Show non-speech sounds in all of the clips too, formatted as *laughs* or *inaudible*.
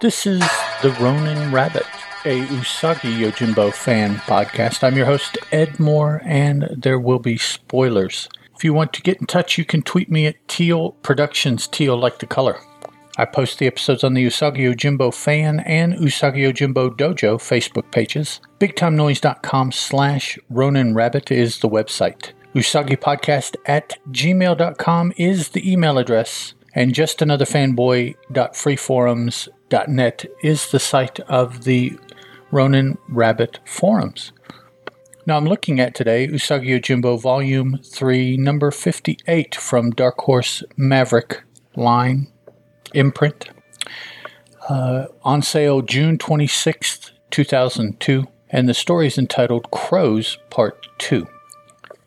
This is The Ronin Rabbit, a Usagi Yojimbo fan podcast. I'm your host, Ed Moore, and there will be spoilers. If you want to get in touch, you can tweet me at Teal Productions, Teal like the color. I post the episodes on the Usagi Yojimbo fan and Usagi Yojimbo Dojo Facebook pages. BigTimeNoise.com slash Ronin Rabbit is the website. UsagiPodcast at gmail.com is the email address. And justanotherfanboy.freeforums.net is the site of the Ronin Rabbit forums. Now I'm looking at today Usagi Yojimbo Volume 3, Number 58 from Dark Horse Maverick line imprint. Uh, on sale June 26th, 2002, and the story is entitled Crows Part 2.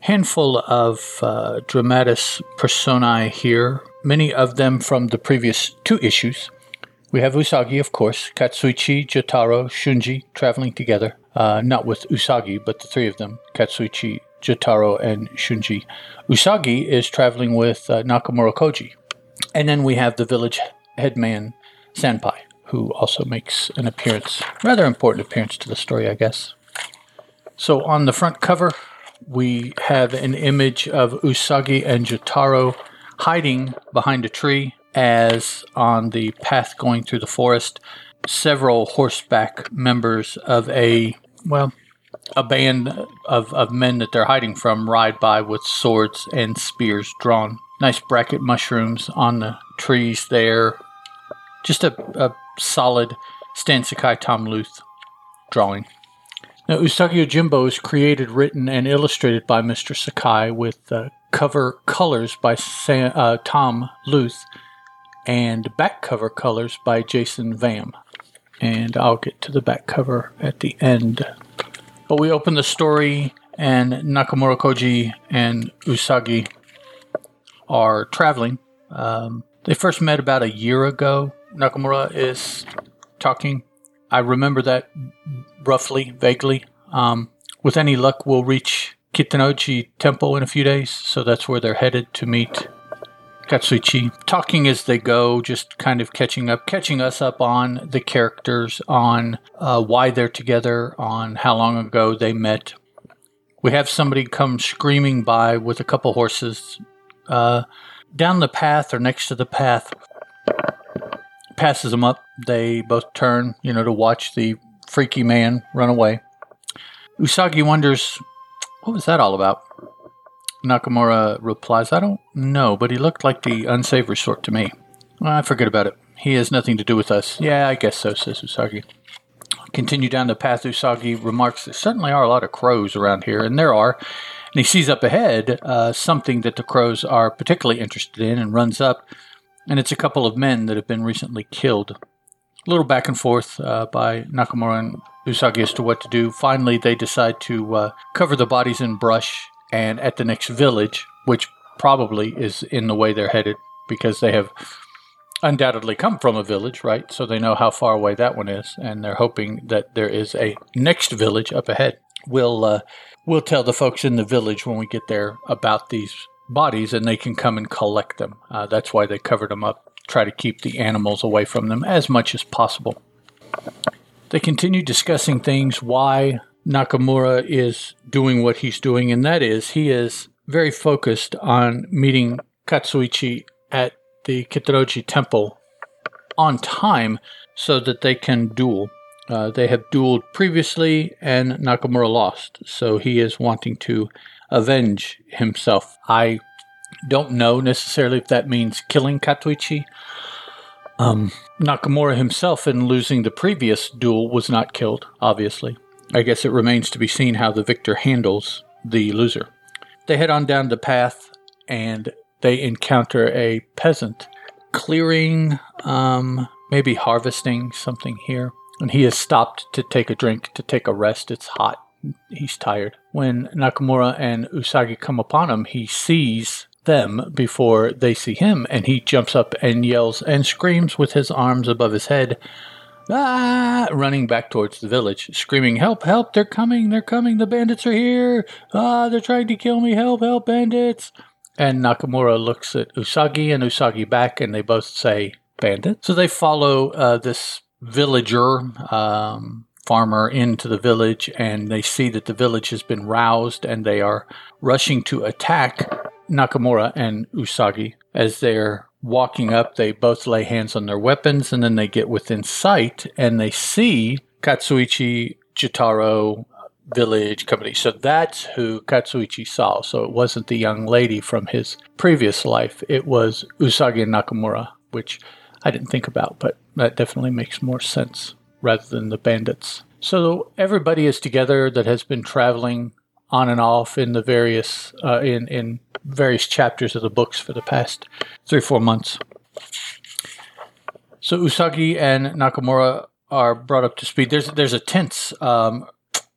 Handful of uh, dramatis personae here, many of them from the previous two issues. We have Usagi, of course, Katsuichi, Jotaro, Shunji traveling together. Uh, not with Usagi, but the three of them Katsuichi, Jotaro, and Shunji. Usagi is traveling with uh, Nakamura Koji, and then we have the village headman, Sanpai, who also makes an appearance, rather important appearance to the story, I guess. So on the front cover, we have an image of Usagi and Jotaro hiding behind a tree, as on the path going through the forest, several horseback members of a, well, a band of, of men that they're hiding from ride by with swords and spears drawn. Nice bracket mushrooms on the trees there. Just a, a solid Stan Sakai Tom Luth drawing. Now, Usagi Yojimbo is created, written, and illustrated by Mr. Sakai with uh, cover colors by Sam, uh, Tom Luth and back cover colors by Jason Vam. And I'll get to the back cover at the end. But we open the story, and Nakamura Koji and Usagi are traveling. Um, they first met about a year ago. Nakamura is talking. I remember that roughly, vaguely. Um, with any luck, we'll reach Kitanoji Temple in a few days, so that's where they're headed to meet Katsuichi. Talking as they go, just kind of catching up, catching us up on the characters, on uh, why they're together, on how long ago they met. We have somebody come screaming by with a couple horses uh, down the path or next to the path. Passes them up. They both turn, you know, to watch the freaky man run away. Usagi wonders, what was that all about? Nakamura replies, I don't know, but he looked like the unsavory sort to me. Well, I forget about it. He has nothing to do with us. Yeah, I guess so, says Usagi. Continue down the path, Usagi remarks, there certainly are a lot of crows around here, and there are. And he sees up ahead uh, something that the crows are particularly interested in and runs up, and it's a couple of men that have been recently killed. A little back and forth uh, by Nakamura and Usagi as to what to do. Finally, they decide to uh, cover the bodies in brush and at the next village, which probably is in the way they're headed because they have undoubtedly come from a village, right? So they know how far away that one is, and they're hoping that there is a next village up ahead. We'll uh, we'll tell the folks in the village when we get there about these bodies, and they can come and collect them. Uh, that's why they covered them up. Try to keep the animals away from them as much as possible. They continue discussing things why Nakamura is doing what he's doing, and that is he is very focused on meeting Katsuichi at the Kitanoji Temple on time so that they can duel. Uh, they have dueled previously, and Nakamura lost, so he is wanting to avenge himself. I don't know necessarily if that means killing Katsuichi. Um, Nakamura himself, in losing the previous duel, was not killed, obviously. I guess it remains to be seen how the victor handles the loser. They head on down the path and they encounter a peasant clearing, um, maybe harvesting something here. And he has stopped to take a drink, to take a rest. It's hot. He's tired. When Nakamura and Usagi come upon him, he sees them before they see him, and he jumps up and yells and screams with his arms above his head, ah, running back towards the village, screaming, Help, help, they're coming, they're coming, the bandits are here, ah, they're trying to kill me, help, help, bandits. And Nakamura looks at Usagi and Usagi back, and they both say, Bandit. So they follow uh, this villager, um, farmer into the village, and they see that the village has been roused and they are rushing to attack Nakamura and Usagi. As they're walking up, they both lay hands on their weapons and then they get within sight and they see Katsuichi, Jotaro, village company. So that's who Katsuichi saw. So it wasn't the young lady from his previous life. It was Usagi and Nakamura, which I didn't think about, but that definitely makes more sense rather than the bandits. So everybody is together that has been traveling on and off in the various uh, in in various chapters of the books for the past three four months. So Usagi and Nakamura are brought up to speed. There's there's a tense um,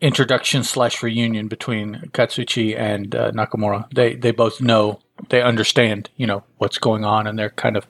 introduction slash reunion between Katsuichi and uh, Nakamura. They they both know they understand you know what's going on, and they're kind of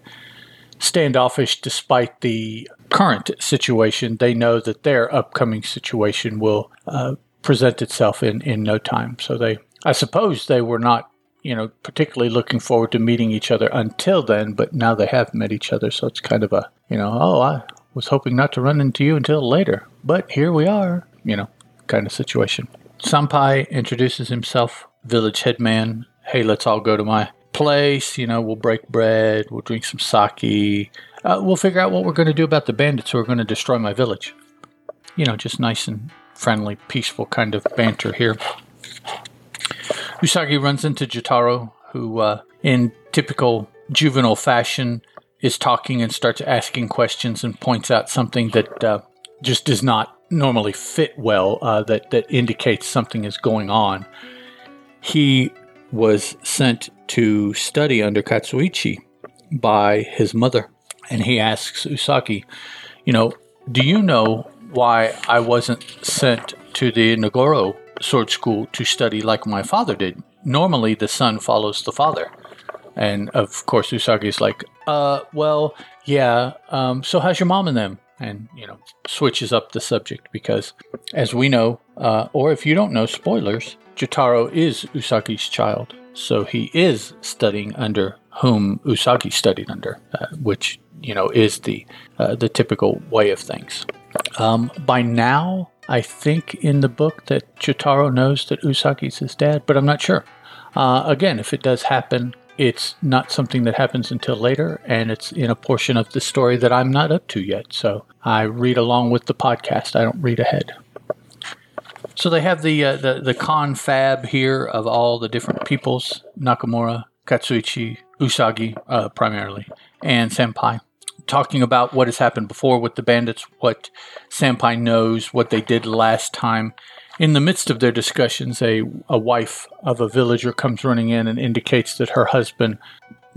standoffish despite the current situation. They know that their upcoming situation will uh, present itself in in no time. So they, I suppose, they were not you know particularly looking forward to meeting each other until then, but now they have met each other. So it's kind of a you know oh I was hoping not to run into you until later, but here we are. You know kind of situation. Sampai introduces himself, village headman. Hey, let's all go to my place. You know, we'll break bread, we'll drink some sake. Uh, we'll figure out what we're going to do about the bandits who are going to destroy my village. You know, just nice and friendly, peaceful kind of banter here. Usagi runs into Jotaro, who, uh, in typical juvenile fashion, is talking and starts asking questions and points out something that uh, just does not normally fit well uh, that that indicates something is going on. He was sent to study under Katsuichi by his mother, and he asks Usagi, "You know, do you know why I wasn't sent to the Nagoro sword school to study like my father did? Normally, the son follows the father." And of course, Usagi's like, "Uh, well, yeah. Um, so how's your mom and them?" and you know switches up the subject because as we know uh, or if you don't know spoilers jotaro is usagi's child so he is studying under whom usagi studied under uh, which you know is the uh, the typical way of things um, by now i think in the book that jotaro knows that usagi's his dad but i'm not sure uh, again if it does happen it's not something that happens until later, and it's in a portion of the story that I'm not up to yet. So I read along with the podcast. I don't read ahead. So they have the uh, the the confab here of all the different peoples: Nakamura, Katsuichi, Usagi, uh, primarily, and Senpai, talking about what has happened before with the bandits, what Senpai knows, what they did last time, in the midst of their discussions, a, a wife of a villager comes running in and indicates that her husband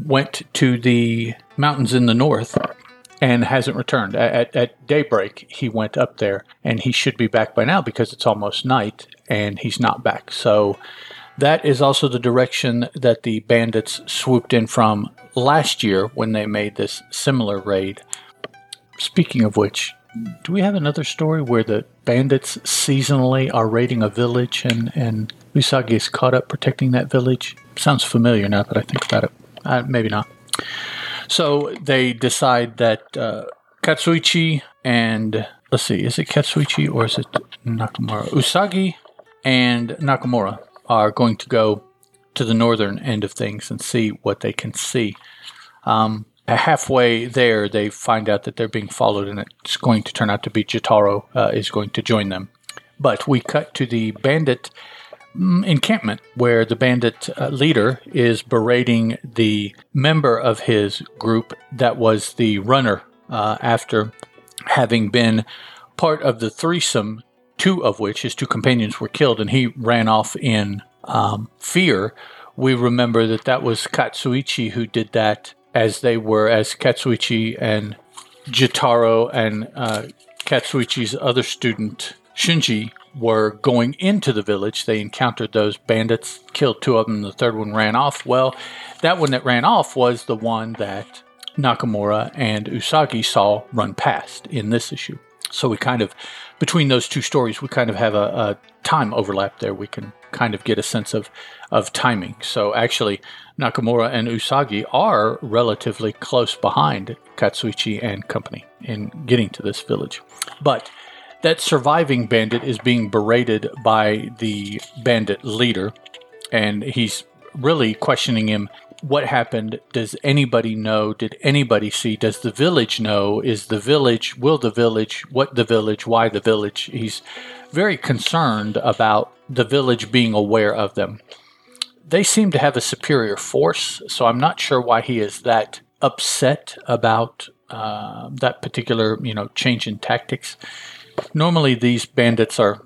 went to the mountains in the north and hasn't returned. At, at, daybreak, he went up there and he should be back by now because it's almost night and he's not back. So that is also the direction that the bandits swooped in from last year when they made this similar raid. Speaking of which, do we have another story where the bandits seasonally are raiding a village and, and Usagi is caught up protecting that village? Sounds familiar now that I think about it. Uh, maybe not. So they decide that uh, Katsuichi and let's see, is it Katsuichi or is it Nakamura? Usagi and Nakamura are going to go to the northern end of things and see what they can see. Um, halfway there, they find out that they're being followed, and it's going to turn out to be Jotaro uh, is going to join them. But we cut to the bandit mm, encampment where the bandit uh, leader is berating the member of his group that was the runner uh, after having been part of the threesome, two of which his two companions were killed, and he ran off in um, fear. We remember that that was Katsuichi who did that as they were as Katsuichi and Jotaro and uh, Katsuichi's other student Shinji were going into the village. They encountered those bandits, killed two of them, the third one ran off. Well, that one that ran off was the one that Nakamura and Usagi saw run past in this issue. So we kind of, between those two stories, we kind of have a, a time overlap there. We can kind of get a sense of, of timing. So actually, Nakamura and Usagi are relatively close behind Katsuichi and company in getting to this village. But that surviving bandit is being berated by the bandit leader, and he's really questioning him what happened does anybody know? Did anybody see? Does the village know? Is the village will the village what the village why the village? He's very concerned about the village being aware of them. They seem to have a superior force so i'm not sure why he is that upset about uh, that particular you know change in tactics. Normally these bandits are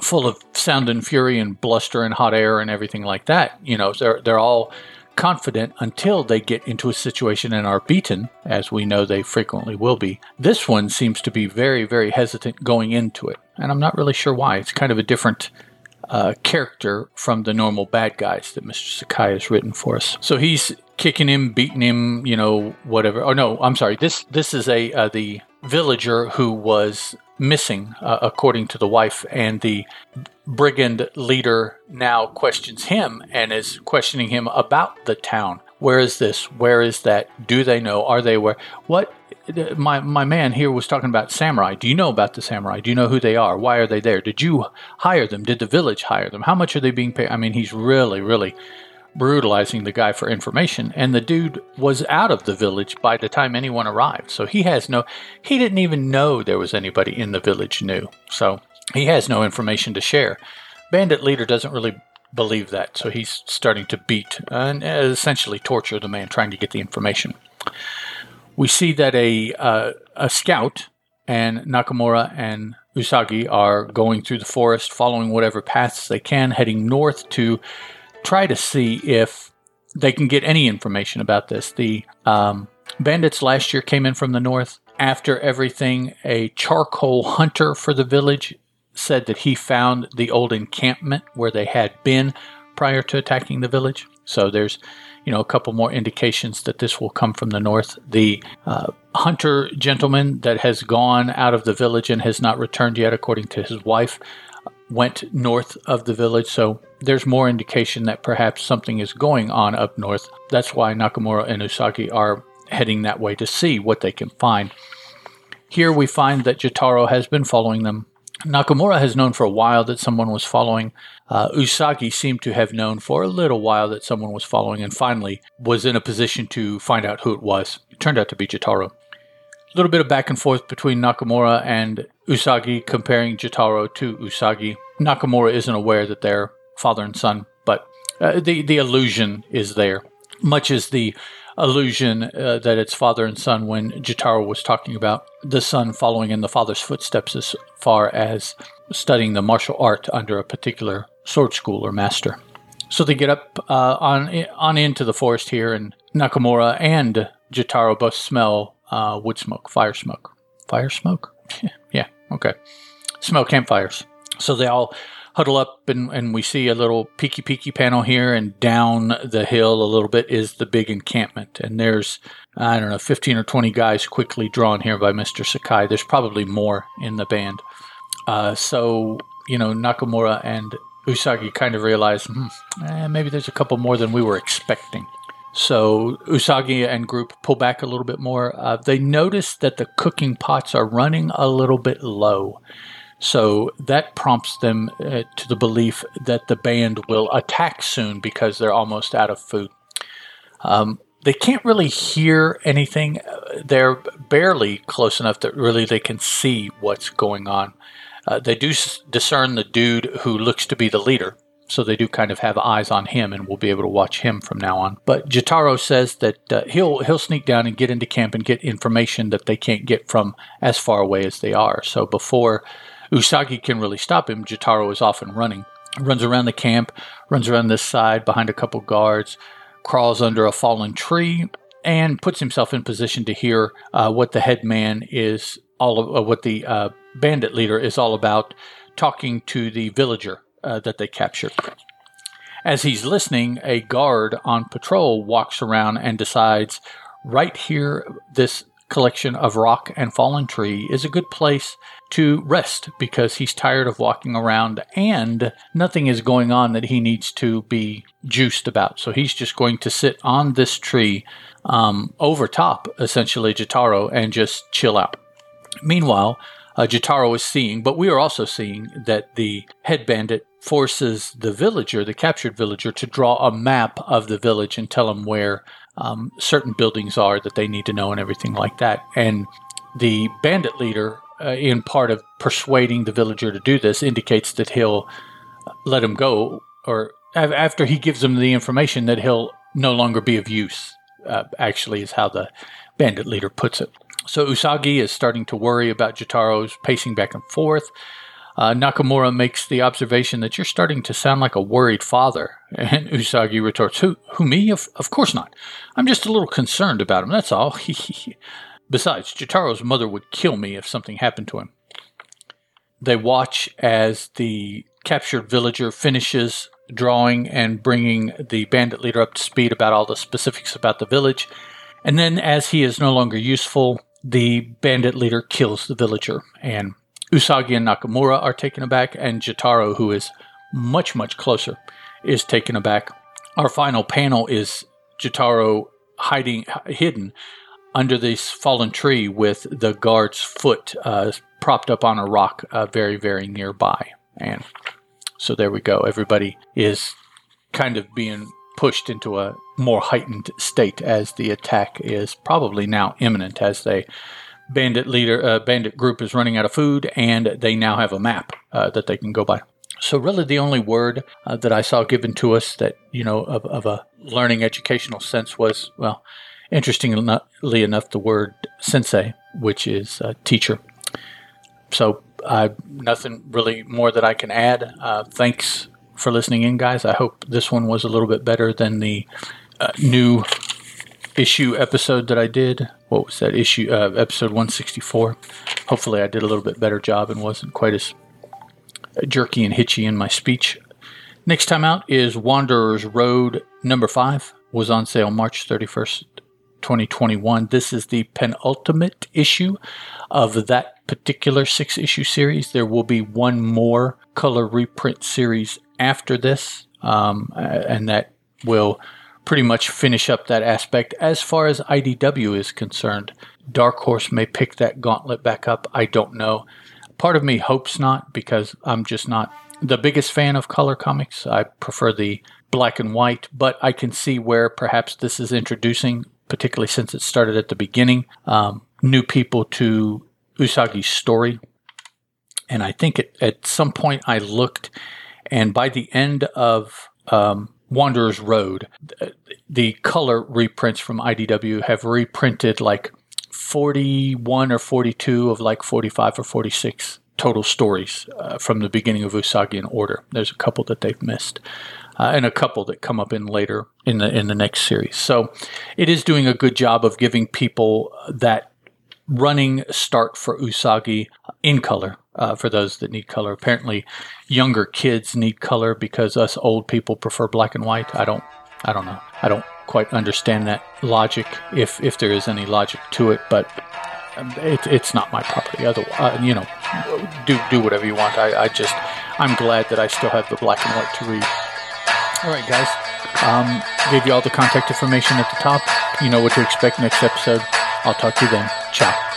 full of sound and fury and bluster and hot air and everything like that you know they're they're all confident until they get into a situation and are beaten, as we know they frequently will be. This one seems to be very, very hesitant going into it, and I'm not really sure why. It's kind of a different uh, character from the normal bad guys that Mr. Sakai has written for us. So he's kicking him, beating him, you know, whatever. Oh no, I'm sorry. This this is a uh, the villager who was missing, uh, according to the wife, and the brigand leader now questions him and is questioning him about the town. Where is this? Where is that? Do they know? Are they where? What? My my man here was talking about samurai. Do you know about the samurai? Do you know who they are? Why are they there? Did you hire them? Did the village hire them? How much are they being paid? I mean, he's really, really brutalizing the guy for information. And the dude was out of the village by the time anyone arrived. So he has no, he didn't even know there was anybody in the village knew. So he has no information to share. Bandit leader doesn't really believe that. So he's starting to beat and essentially torture the man trying to get the information. We see that a, uh, a scout and Nakamura and Usagi are going through the forest, following whatever paths they can, heading north to try to see if they can get any information about this. The um, bandits last year came in from the north. After everything, a charcoal hunter for the village said that he found the old encampment where they had been prior to attacking the village. So there's, you know, a couple more indications that this will come from the north. The uh, hunter gentleman that has gone out of the village and has not returned yet, according to his wife, went north of the village. So there's more indication that perhaps something is going on up north. That's why Nakamura and Usagi are heading that way to see what they can find. Here we find that Jotaro has been following them. Nakamura has known for a while that someone was following. Uh, Usagi seemed to have known for a little while that someone was following and finally was in a position to find out who it was. It turned out to be Jotaro. A little bit of back and forth between Nakamura and Usagi, comparing Jotaro to Usagi. Nakamura isn't aware that they're father and son, but uh, the the illusion is there, much as the illusion uh, that it's father and son when Jotaro was talking about the son following in the father's footsteps as far as studying the martial art under a particular sword school or master. So they get up uh, on on into the forest here, and Nakamura and Jotaro both smell uh, wood smoke, fire smoke, fire smoke. *laughs* yeah, okay, smell campfires. So they all huddle up and, and we see a little peeky peeky panel here and down the hill a little bit is the big encampment. And there's i don't know 15 or 20 guys quickly drawn here by mr sakai. There's probably more in the band. Uh, so you know nakamura and usagi kind of realize hmm, eh, maybe there's a couple more than we were expecting so usagi and group pull back a little bit more uh, they notice that the cooking pots are running a little bit low so that prompts them uh, to the belief that the band will attack soon because they're almost out of food. Um, they can't really hear anything. They're barely close enough that really they can see what's going on. Uh, they do s- discern the dude who looks to be the leader, so they do kind of have eyes on him, and we'll be able to watch him from now on. But Jotaro says that uh, he'll he'll sneak down and get into camp and get information that they can't get from as far away as they are. So before Usagi can really stop him. Jotaro is off and running. Runs around the camp, runs around this side behind a couple guards, crawls under a fallen tree, and puts himself in position to hear uh, what the headman is all of, uh, what the uh, bandit leader is all about, talking to the villager uh, that they capture. As he's listening, a guard on patrol walks around and decides right here, this collection of rock and fallen tree is a good place to rest because he's tired of walking around and nothing is going on that he needs to be juiced about. So he's just going to sit on this tree um, over top, essentially, Jotaro and just chill out. Meanwhile, uh, Jotaro is seeing, but we are also seeing that the head bandit forces the villager, the captured villager, to draw a map of the village and tell him where um, certain buildings are that they need to know and everything like that. And the bandit leader, uh, in part of persuading the villager to do this, indicates that he'll let him go, or after he gives him the information, that he'll no longer be of use. Uh, actually, is how the bandit leader puts it. So Usagi is starting to worry about Jotaro's pacing back and forth. Uh, Nakamura makes the observation that you're starting to sound like a worried father. *laughs* And Usagi retorts, Who, who me? Of, of course not. I'm just a little concerned about him, that's all. *laughs* Besides, Jotaro's mother would kill me if something happened to him. They watch as the captured villager finishes drawing and bringing the bandit leader up to speed about all the specifics about the village. And then, as he is no longer useful, the bandit leader kills the villager. And Usagi and Nakamura are taken aback, and Jotaro, who is much, much closer, is taken aback. Our final panel is Jotaro hiding, hidden under this fallen tree with the guard's foot uh, propped up on a rock uh, very, very nearby. And so there we go. Everybody is kind of being pushed into a more heightened state as the attack is probably now imminent as they bandit leader uh, bandit group is running out of food and they now have a map uh, that they can go by. So really the only word uh, that i saw given to us that you know of, of a learning educational sense was well interestingly enough the word sensei which is teacher. So I nothing really more that i can add. Uh, thanks for listening in guys. I hope this one was a little bit better than the uh, new issue episode that I did. What was that issue? Uh, episode 164. Hopefully, I did a little bit better job and wasn't quite as jerky and hitchy in my speech. Next time out is Wanderer's Road number five. Was on sale March 31st, 2021. This is the penultimate issue of that particular six issue series. There will be one more color reprint series after this, um, and that will pretty much finish up that aspect. As far as IDW is concerned, Dark Horse may pick that gauntlet back up. I don't know. Part of me hopes not because I'm just not the biggest fan of color comics. I prefer the black and white, but I can see where perhaps this is introducing, particularly since it started at the beginning, um, new people to Usagi's story. And I think it, at some point I looked, and by the end of um, Wanderer's Road, the color reprints from IDW have reprinted like 41 or 42 of like 45 or 46 total stories uh, from the beginning of Usagi in order. There's a couple that they've missed. Uh, and a couple that come up in later in the in the next series. So it is doing a good job of giving people that running start for Usagi in color uh, for those that need color. Apparently, younger kids need color because us old people prefer black and white. I don't. I don't know. I don't quite understand that logic, if if there is any logic to it, but um, it, it's not my property. Otherwise, uh, you know, do do whatever you want. I, I just I'm glad that I still have the black and white to read. All right, guys. Um, gave you all the contact information at the top. You know what to expect next episode. I'll talk to you then. Ciao.